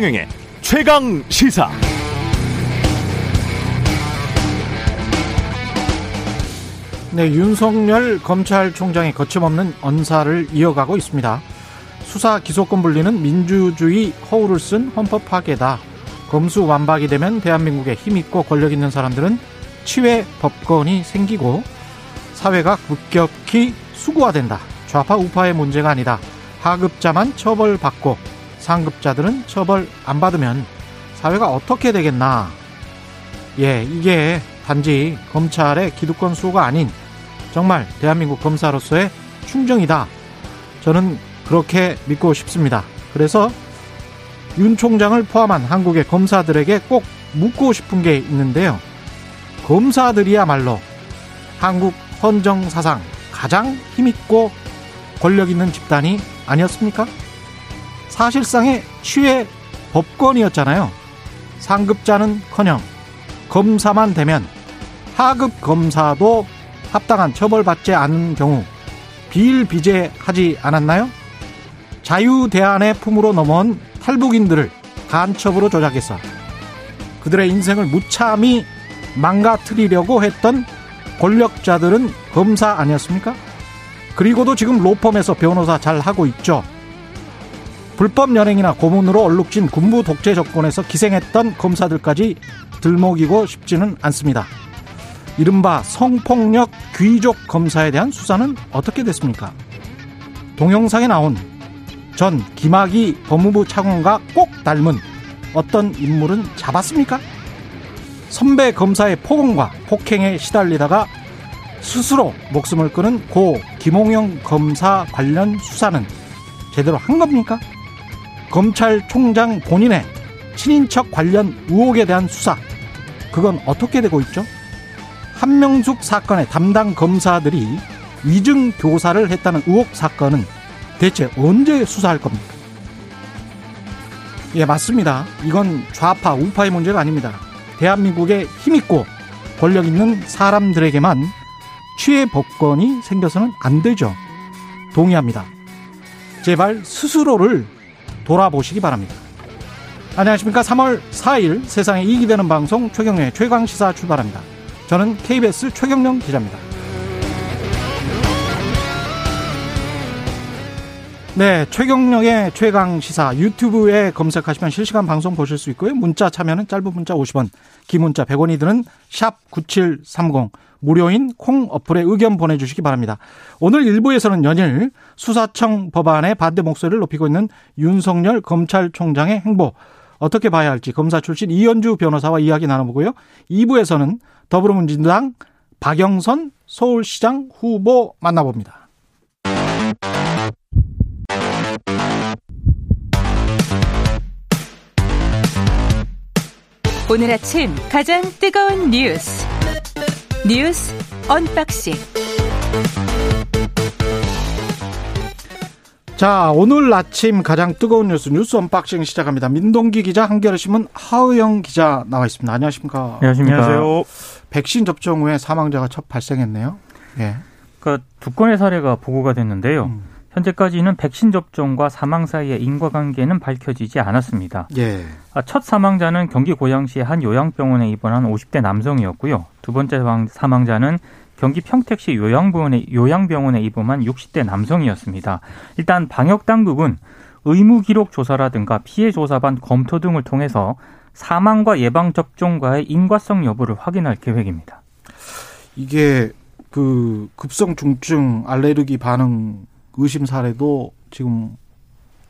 최경영의 최강 시사. 네, 윤석열 검찰총장의 거침없는 언사를 이어가고 있습니다. 수사 기소권 분리는 민주주의 허울을 쓴 헌법 파괴다. 검수 완박이 되면 대한민국에 힘있고 권력 있는 사람들은 치외 법권이 생기고 사회가 급격히 수구화된다. 좌파 우파의 문제가 아니다. 하급자만 처벌받고 상급자들은 처벌 안 받으면 사회가 어떻게 되겠나. 예, 이게 단지 검찰의 기득권 수호가 아닌 정말 대한민국 검사로서의 충정이다. 저는 그렇게 믿고 싶습니다. 그래서 윤 총장을 포함한 한국의 검사들에게 꼭 묻고 싶은 게 있는데요. 검사들이야말로 한국 헌정사상 가장 힘있고 권력 있는 집단이 아니었습니까? 사실상의 취해 법권이었잖아요. 상급자는 커녕 검사만 되면 하급 검사도 합당한 처벌받지 않은 경우 비일비재하지 않았나요? 자유대안의 품으로 넘어온 탈북인들을 간첩으로 조작해서 그들의 인생을 무참히 망가뜨리려고 했던 권력자들은 검사 아니었습니까? 그리고도 지금 로펌에서 변호사 잘 하고 있죠. 불법 연행이나 고문으로 얼룩진 군부 독재 정권에서 기생했던 검사들까지 들먹이고 싶지는 않습니다. 이른바 성폭력 귀족 검사에 대한 수사는 어떻게 됐습니까? 동영상에 나온 전 김학의 법무부 차관과 꼭 닮은 어떤 인물은 잡았습니까? 선배 검사의 폭언과 폭행에 시달리다가 스스로 목숨을 끊은 고 김홍영 검사 관련 수사는 제대로 한 겁니까? 검찰총장 본인의 친인척 관련 의혹에 대한 수사 그건 어떻게 되고 있죠? 한명숙 사건의 담당 검사들이 위증 교사를 했다는 의혹 사건은 대체 언제 수사할 겁니까? 예, 맞습니다. 이건 좌파, 우파의 문제가 아닙니다. 대한민국에 힘있고 권력 있는 사람들에게만 취해 법권이 생겨서는 안 되죠. 동의합니다. 제발 스스로를 돌아보시기 바랍니다. 안녕하십니까. 3월 4일 세상에 이익이 되는 방송 최경련의 최강시사 출발합니다. 저는 KBS 최경령 기자입니다. 네, 최경령의 최강 시사 유튜브에 검색하시면 실시간 방송 보실 수 있고요. 문자 참여는 짧은 문자 50원, 긴 문자 100원이 드는 샵 9730 무료인 콩 어플에 의견 보내 주시기 바랍니다. 오늘 일부에서는 연일 수사청 법안에 반대 목소리를 높이고 있는 윤석열 검찰총장의 행보 어떻게 봐야 할지 검사 출신 이현주 변호사와 이야기 나눠보고요. 2부에서는 더불어민주당 박영선 서울시장 후보 만나봅니다. 오늘 아침 가장 뜨거운 뉴스 뉴스 언박싱 자, 오늘 아침 가장 뜨거운 뉴스 뉴스 언박싱 시작합니다. 민동기 기자, 한겨레신문 하어영 기자 나와 있습니다. 안녕하십니까? 안녕하십니까? 안녕하세요. 백신 접종 후에 사망자가 첫 발생했네요. 예. 그러니까 두 건의 사례가 보고가 됐는데요. 음. 현재까지는 백신 접종과 사망 사이의 인과관계는 밝혀지지 않았습니다. 예. 아, 첫 사망자는 경기 고양시 한 요양병원에 입원한 50대 남성이었고요. 두 번째 사망자는 경기 평택시 요양병원에, 요양병원에 입원한 60대 남성이었습니다. 일단 방역 당국은 의무 기록 조사라든가 피해 조사반 검토 등을 통해서 사망과 예방 접종과의 인과성 여부를 확인할 계획입니다. 이게 그 급성 중증 알레르기 반응 의심 사례도 지금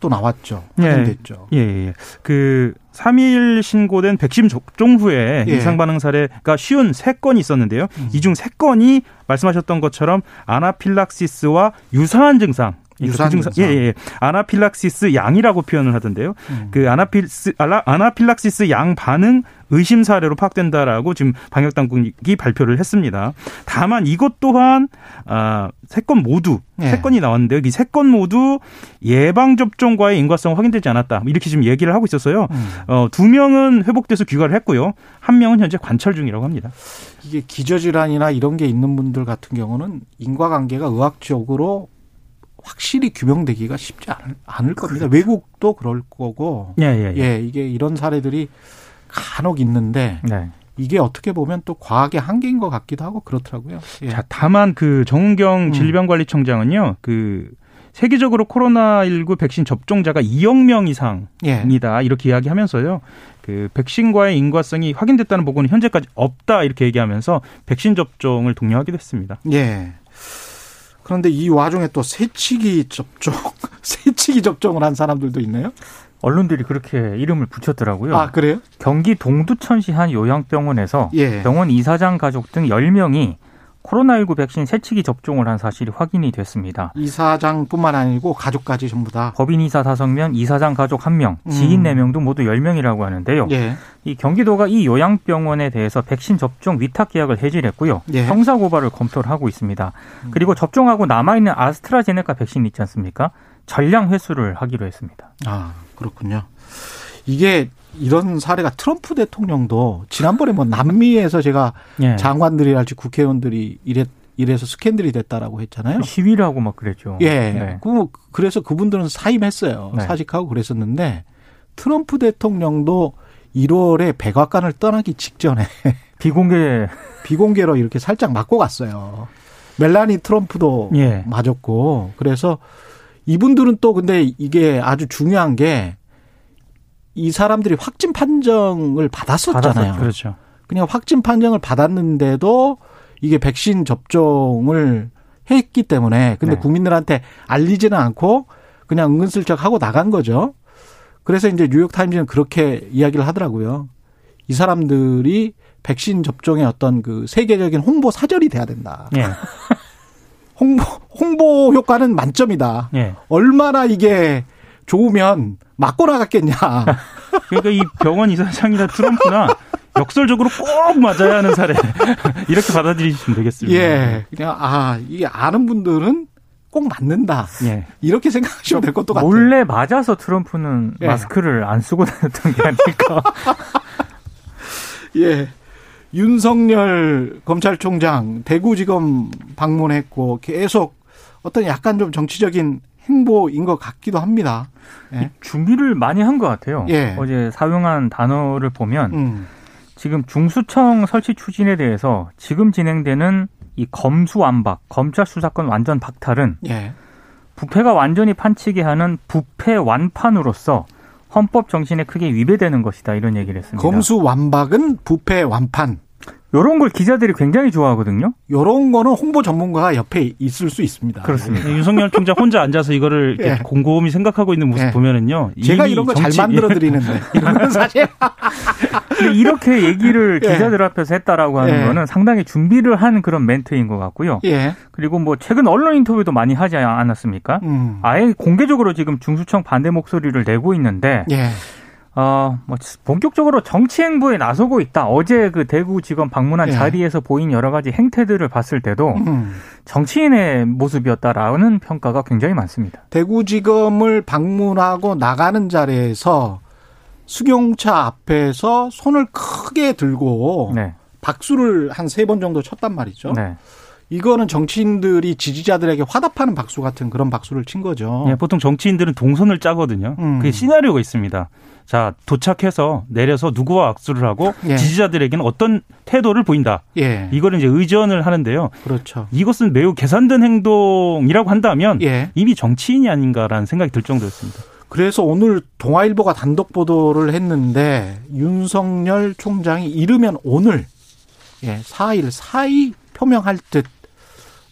또 나왔죠. 예. 확인됐죠. 예, 예, 예. 그 3일 신고된 백신 접종 후에 예. 이상 반응 사례가 쉬운 3건이 있었는데요. 음. 이중 3건이 말씀하셨던 것처럼 아나필락시스와 유사한 증상 유산 증상. 예, 예. 아나필락시스 양이라고 표현을 하던데요. 음. 그 아나필스 아나필락시스 양 반응 의심 사례로 파악된다라고 지금 방역 당국이 발표를 했습니다. 다만 이것 또한 아, 세건 모두 예. 세 건이 나왔는데요. 이 세 건 모두 예방 접종과의 인과성 확인되지 않았다. 이렇게 지금 얘기를 하고 있었어요. 음. 어, 두 명은 회복돼서 귀가를 했고요. 한 명은 현재 관찰 중이라고 합니다. 이게 기저질환이나 이런 게 있는 분들 같은 경우는 인과관계가 의학적으로 확실히 규명되기가 쉽지 않을, 않을 겁니다. 외국도 그럴 거고. 예, 예, 예. 예, 이게 이런 사례들이 간혹 있는데 네. 이게 어떻게 보면 또 과학의 한계인 것 같기도 하고 그렇더라고요. 예. 자, 다만 그 정은경 음. 질병관리청장은요, 그 세계적으로 코로나19 백신 접종자가 2억 명 이상이다 예. 이렇게 이야기하면서요. 그 백신과의 인과성이 확인됐다는 보고는 현재까지 없다 이렇게 얘기하면서 백신 접종을 독려하기도 했습니다. 예. 그런데 이 와중에 또 새치기 접종, 새치기 접종을 한 사람들도 있네요. 언론들이 그렇게 이름을 붙였더라고요. 아, 그래요? 경기 동두천시 한 요양병원에서 예. 병원 이사장 가족 등 10명이 코로나19 백신 세치기 접종을 한 사실이 확인이 됐습니다. 이사장뿐만 아니고 가족까지 전부 다. 법인 이사 5명, 이사장 가족 1명, 지인 음. 4명도 모두 10명이라고 하는데요. 예. 이 경기도가 이 요양병원에 대해서 백신 접종 위탁 계약을 해지했고요. 예. 음. 형사 고발을 검토를 하고 있습니다. 그리고 접종하고 남아 있는 아스트라제네카 백신 있지 않습니까? 전량 회수를 하기로 했습니다. 아, 그렇군요. 이게 이런 사례가 트럼프 대통령도 지난번에 뭐 남미에서 제가 예. 장관들이랄지 국회의원들이 이래 이래서 스캔들이 됐다라고 했잖아요. 시위를 하고 막 그랬죠. 예. 네. 그 그래서 그분들은 사임했어요. 네. 사직하고 그랬었는데 트럼프 대통령도 1월에 백악관을 떠나기 직전에 비공개 비공개로 이렇게 살짝 맞고 갔어요. 멜라니 트럼프도 예. 맞았고 그래서 이분들은 또 근데 이게 아주 중요한 게 이 사람들이 확진 판정을 받았었잖아요. 그렇죠. 그냥 확진 판정을 받았는데도 이게 백신 접종을 했기 때문에 근데 네. 국민들한테 알리지는 않고 그냥 은근슬쩍 하고 나간 거죠. 그래서 이제 뉴욕 타임즈는 그렇게 이야기를 하더라고요. 이 사람들이 백신 접종의 어떤 그 세계적인 홍보 사절이 돼야 된다. 예. 홍보 홍보 효과는 만점이다. 예. 얼마나 이게 좋으면 맞고 나갔겠냐. 그러니까 이 병원 이사장이나 트럼프나 역설적으로 꼭 맞아야 하는 사례 이렇게 받아들이시면 되겠습니다. 예. 그냥 아, 이게 아는 분들은 꼭 맞는다. 예. 이렇게 생각하시면 될 것도 같아요. 몰래 맞아서 트럼프는 예. 마스크를 안 쓰고 다녔던 게 아닐까. 예. 윤석열 검찰총장 대구지검 방문했고 계속 어떤 약간 좀 정치적인 행보인 것 같기도 합니다. 예. 준비를 많이 한 것 같아요. 예. 어제 사용한 단어를 보면 음. 지금 중수청 설치 추진에 대해서 지금 진행되는 이 검수완박, 검찰 수사권 완전 박탈은 예. 부패가 완전히 판치게 하는 부패 완판으로서 헌법 정신에 크게 위배되는 것이다 이런 얘기를 했습니다. 검수 완박은 부패 완판. 이런 걸 기자들이 굉장히 좋아하거든요. 요런 거는 홍보 전문가가 옆에 있을 수 있습니다. 그렇습니다. 윤석열 총장 혼자 앉아서 이거를 이렇게 예. 곰곰이 생각하고 있는 모습 예. 보면은요. 제가 이미 이런 거 잘 만들어 드리는데 이런 건 사실 근데 이렇게 얘기를 예. 기자들 앞에서 했다라고 하는 예. 거는 상당히 준비를 한 그런 멘트인 것 같고요. 예. 그리고 뭐 최근 언론 인터뷰도 많이 하지 않았습니까? 음. 아예 공개적으로 지금 중수청 반대 목소리를 내고 있는데 예. 어, 뭐 본격적으로 정치 행보에 나서고 있다. 어제 그 대구지검 방문한 예. 자리에서 보인 여러 가지 행태들을 봤을 때도 음. 정치인의 모습이었다라는 평가가 굉장히 많습니다. 대구지검을 방문하고 나가는 자리에서 수경차 앞에서 손을 크게 들고 네. 박수를 한 세 번 정도 쳤단 말이죠. 네. 이거는 정치인들이 지지자들에게 화답하는 박수 같은 그런 박수를 친 거죠. 예, 보통 정치인들은 동선을 짜거든요. 음. 그게 시나리오가 있습니다. 자, 도착해서 내려서 누구와 악수를 하고 예. 지지자들에게는 어떤 태도를 보인다. 예. 이거를 이제 의전을 하는데요. 그렇죠. 이것은 매우 계산된 행동이라고 한다면 예. 이미 정치인이 아닌가라는 생각이 들 정도였습니다. 그래서 오늘 동아일보가 단독 보도를 했는데 윤석열 총장이 이르면 오늘 예, 4일 사의 표명할 듯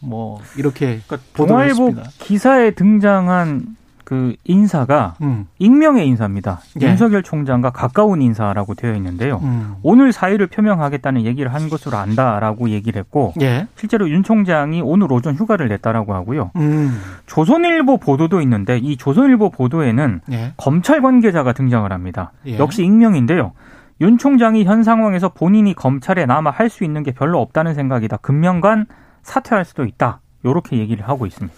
뭐 이렇게 보도를 동아일보. 기사에 등장한 그 인사가 음. 익명의 인사입니다. 예. 윤석열 총장과 가까운 인사라고 되어 있는데요. 음. 오늘 사의를 표명하겠다는 얘기를 한 것으로 안다라고 얘기를 했고 예. 실제로 윤 총장이 오늘 오전 휴가를 냈다라고 하고요. 음. 조선일보 보도도 있는데 이 조선일보 보도에는 예. 검찰 관계자가 등장을 합니다. 예. 역시 익명인데요. 윤 총장이 현 상황에서 본인이 검찰에 남아 할 수 있는 게 별로 없다는 생각이다. 금년간 사퇴할 수도 있다. 이렇게 얘기를 하고 있습니다.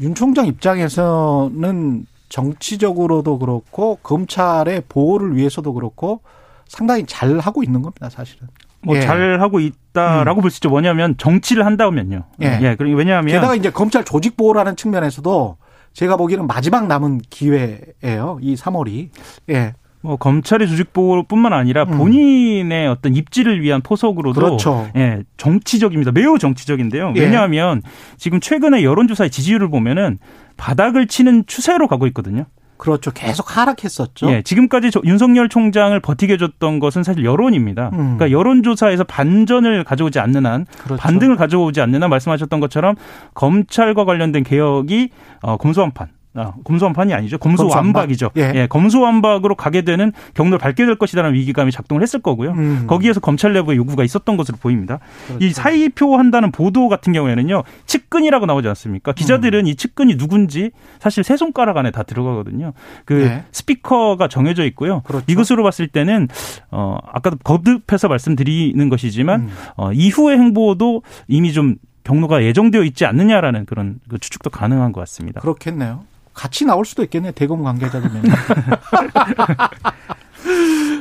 윤 총장 입장에서는 정치적으로도 그렇고 검찰의 보호를 위해서도 그렇고 상당히 잘 하고 있는 겁니다, 사실은. 뭐 예. 잘 하고 있다라고 볼수 있죠. 뭐냐면 정치를 한다면요. 예. 예. 그리고 왜냐하면 게다가 이제 검찰 조직 보호라는 측면에서도 제가 보기에는 마지막 남은 기회예요. 이 3월이. 예. 뭐 검찰의 조직 보호뿐만 아니라 음. 본인의 어떤 입지를 위한 포석으로도 그렇죠. 예, 정치적입니다. 매우 정치적인데요. 예. 왜냐하면 지금 최근에 여론조사의 지지율을 보면은 바닥을 치는 추세로 가고 있거든요. 그렇죠. 계속 하락했었죠. 예, 지금까지 저- 윤석열 총장을 버티게 해줬던 것은 사실 여론입니다. 음. 그러니까 여론조사에서 반전을 가져오지 않는 한, 그렇죠. 반등을 가져오지 않는 한 말씀하셨던 것처럼 검찰과 관련된 개혁이 어, 검소한판. 아, 검소한판이 아니죠. 검소완박이죠. 검소완박. 예. 예. 검소완박으로 가게 되는 경로를 밟게 될 것이라는 위기감이 작동을 했을 거고요. 음. 거기에서 검찰 내부의 요구가 있었던 것으로 보입니다. 그렇죠. 이 사의표 한다는 보도 같은 경우에는요, 측근이라고 나오지 않습니까? 기자들은 이 측근이 누군지 사실 세 손가락 안에 다 들어가거든요. 그 네. 스피커가 정해져 있고요. 그렇죠. 이것으로 봤을 때는 어 아까도 거듭해서 말씀드리는 것이지만 음. 어 이후의 행보도 이미 좀 경로가 예정되어 있지 않느냐라는 그런 그 추측도 가능한 것 같습니다. 그렇겠네요. 같이 나올 수도 있겠네요. 대검 관계자들면.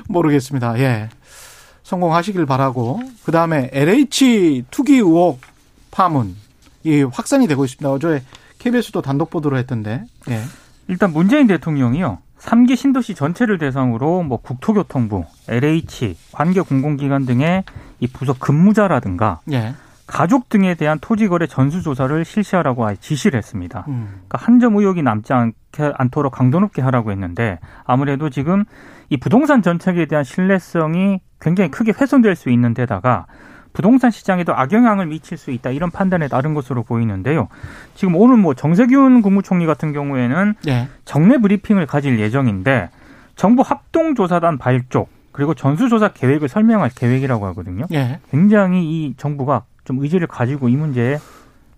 모르겠습니다. 예. 성공하시길 바라고. 그 다음에 LH 투기 의혹 파문. 이 확산이 되고 있습니다. 어제 KBS도 단독 보도를 했던데. 예. 일단 문재인 대통령이요. 3기 신도시 전체를 대상으로 뭐 국토교통부, LH, 관계 공공기관 등의 이 부서 근무자라든가 예. 가족 등에 대한 토지거래 전수조사를 실시하라고 아예 지시를 했습니다. 음. 그러니까 한 점 의혹이 남지 않게, 않도록 강도 높게 하라고 했는데 아무래도 지금 이 부동산 정책에 대한 신뢰성이 굉장히 크게 훼손될 수 있는 데다가 부동산 시장에도 악영향을 미칠 수 있다 이런 판단에 따른 것으로 보이는데요. 지금 오늘 뭐 정세균 국무총리 같은 경우에는 예. 정례 브리핑을 가질 예정인데 정부 합동조사단 발족 그리고 전수조사 계획을 설명할 계획이라고 하거든요. 예. 굉장히 이 정부가 좀 의지를 가지고 이 문제에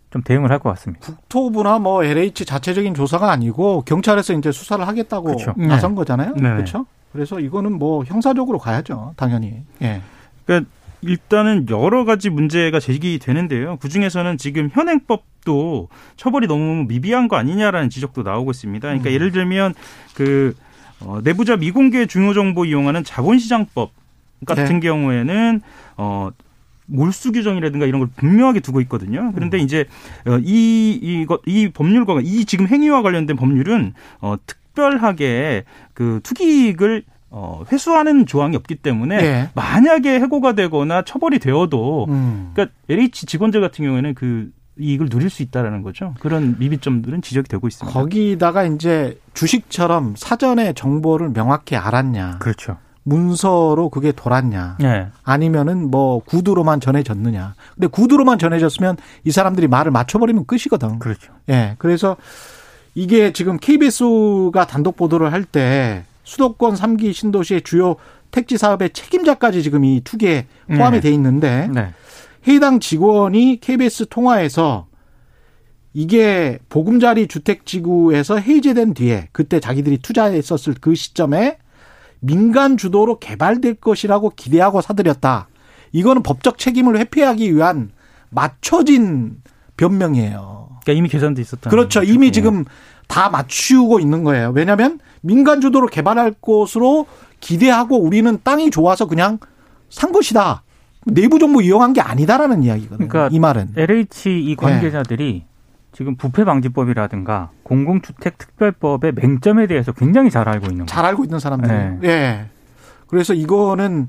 좀 대응을 할 것 같습니다. 국토부나 뭐 LH 자체적인 조사가 아니고 경찰에서 이제 수사를 하겠다고 그렇죠. 나선 거잖아요. 네. 그렇죠? 그래서 이거는 뭐 형사적으로 가야죠. 당연히. 예. 그러니까 일단은 여러 가지 문제가 제기되는데요. 그 중에서는 지금 현행법도 처벌이 너무 미비한 거 아니냐라는 지적도 나오고 있습니다. 그러니까 음. 예를 들면 그 어, 내부자 미공개 중요 정보 이용하는 자본시장법 같은 네. 경우에는 어 몰수 규정이라든가 이런 걸 분명하게 두고 있거든요. 그런데 이제 어, 이 이거 이 법률과 이 지금 행위와 관련된 법률은 어 특별하게 그 투기익을 어 회수하는 조항이 없기 때문에 예. 만약에 해고가 되거나 처벌이 되어도 음. 그러니까 LH 직원들 같은 경우에는 그 이익을 누릴 수 있다라는 거죠. 그런 미비점들은 지적이 되고 있습니다. 거기다가 이제 주식처럼 사전에 정보를 명확히 알았냐. 그렇죠. 문서로 그게 돌았냐. 네. 아니면은 뭐 구두로만 전해졌느냐. 근데 구두로만 전해졌으면 이 사람들이 말을 맞춰버리면 끝이거든. 그렇죠. 예. 그래서 이게 지금 KBS가 단독 보도를 할 때 수도권 3기 신도시의 주요 택지 사업의 책임자까지 지금 이 투기에 포함이 네. 돼 있는데 네. 해당 직원이 KBS 통화에서 이게 보금자리 주택 지구에서 해제된 뒤에 그때 자기들이 투자했었을 그 시점에 민간 주도로 개발될 것이라고 기대하고 사들였다. 이거는 법적 책임을 회피하기 위한 맞춰진 변명이에요. 그러니까 이미 계산돼 있었다. 그렇죠. 이미 지금 다 맞추고 있는 거예요. 왜냐하면 민간 주도로 개발할 것으로 기대하고 우리는 땅이 좋아서 그냥 산 것이다. 내부 정보 이용한 게 아니다라는 이야기거든요. 그러니까 이 말은. LH 이 관계자들이 지금 부패 방지법이라든가 공공주택 특별법의 맹점에 대해서 굉장히 잘 알고 있는. 잘 알고 있는 사람들. 네. 예. 그래서 이거는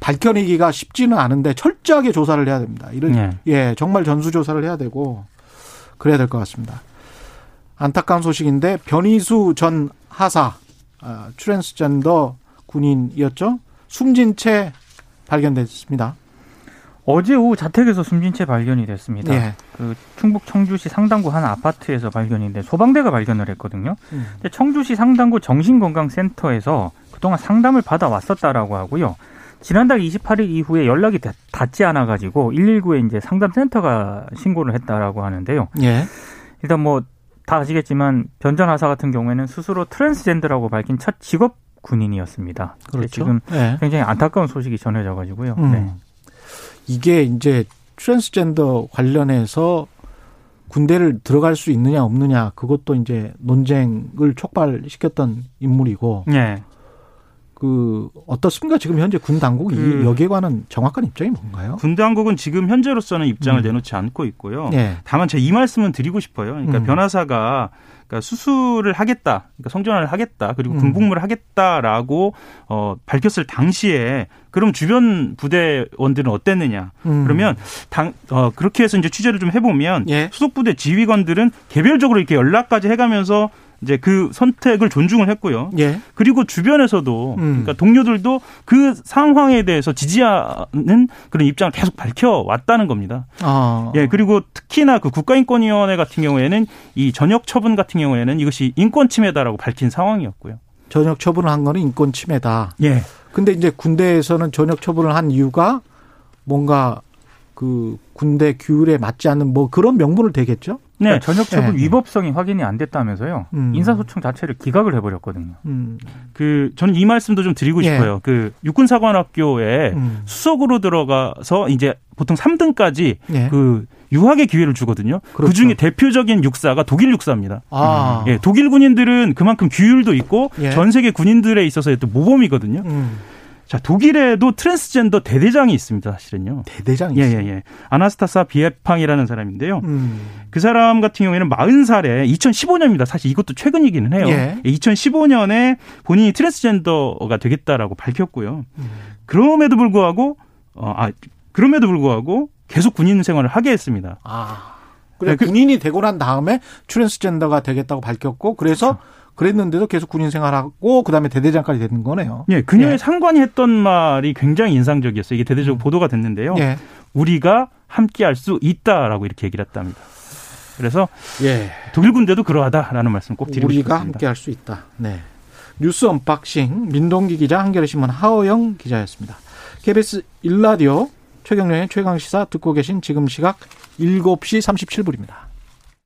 밝혀내기가 쉽지는 않은데 철저하게 조사를 해야 됩니다. 이런 네. 예, 정말 전수 조사를 해야 되고 그래야 될 것 같습니다. 안타까운 소식인데 변희수 전 하사 아, 트랜스젠더 군인이었죠. 숨진 채 발견됐습니다. 어제 오후 자택에서 숨진 채 발견이 됐습니다. 예. 그 충북 청주시 상당구 한 아파트에서 발견인데 소방대가 발견을 했거든요. 음. 근데 청주시 상당구 정신건강센터에서 그동안 상담을 받아 왔었다라고 하고요. 지난달 28일 이후에 연락이 닿- 닿지 않아 가지고 119에 이제 상담센터가 신고를 했다라고 하는데요. 예. 일단 뭐 다 아시겠지만 변전 하사 같은 경우에는 스스로 트랜스젠더라고 밝힌 첫 직업 군인이었습니다. 그렇죠. 지금 예. 굉장히 안타까운 소식이 전해져 가지고요. 음. 네. 이게 이제 트랜스젠더 관련해서 군대를 들어갈 수 있느냐 없느냐 그것도 이제 논쟁을 촉발시켰던 인물이고 네. 그 어떻습니까? 지금 현재 군 당국이 그- 여기에 관한 정확한 입장이 뭔가요? 군 당국은 지금 현재로서는 입장을 음. 내놓지 않고 있고요. 예. 다만 제가 이 말씀은 드리고 싶어요. 그러니까 음. 변호사가 그러니까 수술을 하겠다, 그러니까 성전환을 하겠다, 그리고 음. 군복무를 하겠다라고 어, 밝혔을 당시에 그럼 주변 부대원들은 어땠느냐? 음. 그러면 당 어, 그렇게 해서 이제 취재를 좀 해보면 예. 수속 부대 지휘관들은 개별적으로 이렇게 연락까지 해가면서 이제 그 선택을 존중을 했고요. 예. 그리고 주변에서도 음. 그러니까 동료들도 그 상황에 대해서 지지하는 그런 입장을 계속 밝혀 왔다는 겁니다. 아. 예, 그리고 특히나 그 국가인권위원회 같은 경우에는 이 전역 처분 같은 경우에는 이것이 인권 침해다라고 밝힌 상황이었고요. 전역 처분을 한 거는 인권 침해다. 예. 근데 이제 군대에서는 전역 처분을 한 이유가 뭔가 그 군대 규율에 맞지 않는 뭐 그런 명분을 대겠죠? 네. 그러니까 전역 처분 네. 위법성이 확인이 안 됐다면서요. 음. 인사소청 자체를 기각을 해버렸거든요. 음. 그 저는 이 말씀도 좀 드리고 예. 싶어요. 그 육군사관학교에 음. 수석으로 들어가서 이제 보통 3등까지 예. 그 유학의 기회를 주거든요. 그 그렇죠. 중에 대표적인 육사가 독일 육사입니다. 아. 예, 독일 군인들은 그만큼 규율도 있고 예. 전 세계 군인들에 있어서의 또 모범이거든요. 음. 자, 독일에도 트랜스젠더 대대장이 있습니다, 사실은요. 대대장이 예, 있어요. 예, 예. 아나스타사 비에팡이라는 사람인데요. 음. 그 사람 같은 경우에는 40살에 2015년입니다. 사실 이것도 최근이기는 해요. 예. 2015년에 본인이 트랜스젠더가 되겠다라고 밝혔고요. 음. 그럼에도 불구하고 어, 아, 그럼에도 불구하고 계속 군인 생활을 하게 했습니다. 아. 그래 네, 그- 군인이 되고 난 다음에 트랜스젠더가 되겠다고 밝혔고 그래서 그 랬는데도 계속 군인 생활하고 그다음에 대대장까지 되는 거네요. 예, 그녀의 예. 상관이 했던 말이 굉장히 인상적이었어요. 이게 대대적으로 보도가 됐는데요. 예. 우리가 함께 할 수 있다라고 이렇게 얘기를 했답니다. 그래서 예. 독일 군대도 그러하다라는 말씀 꼭 드리고 우리가 싶습니다. 함께 할 수 있다. 네. 뉴스 언박싱 민동기 기자 한겨레 신문 하어영 기자였습니다. KBS 일라디오 최경영의 최강 시사 듣고 계신 지금 시각 7시 37분입니다.